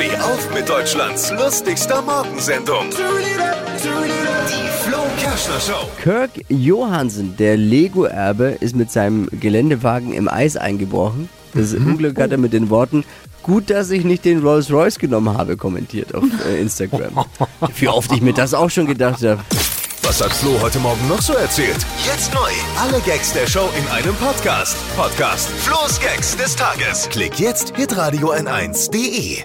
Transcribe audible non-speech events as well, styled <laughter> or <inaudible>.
Steh auf mit Deutschlands lustigster Morgensendung. Die Flo Kerschner Show. Kirk Johansen, der Lego-Erbe, ist mit seinem Geländewagen im Eis eingebrochen. Das mhm. Unglück hat er mit den Worten, gut, dass ich nicht den Rolls-Royce genommen habe, kommentiert auf äh, Instagram. <laughs> Wie oft ich mir das auch schon gedacht habe. Was hat Flo heute Morgen noch so erzählt? Jetzt neu. Alle Gags der Show in einem Podcast. Podcast Flo's Gags des Tages. Klick jetzt hitradio n1.de.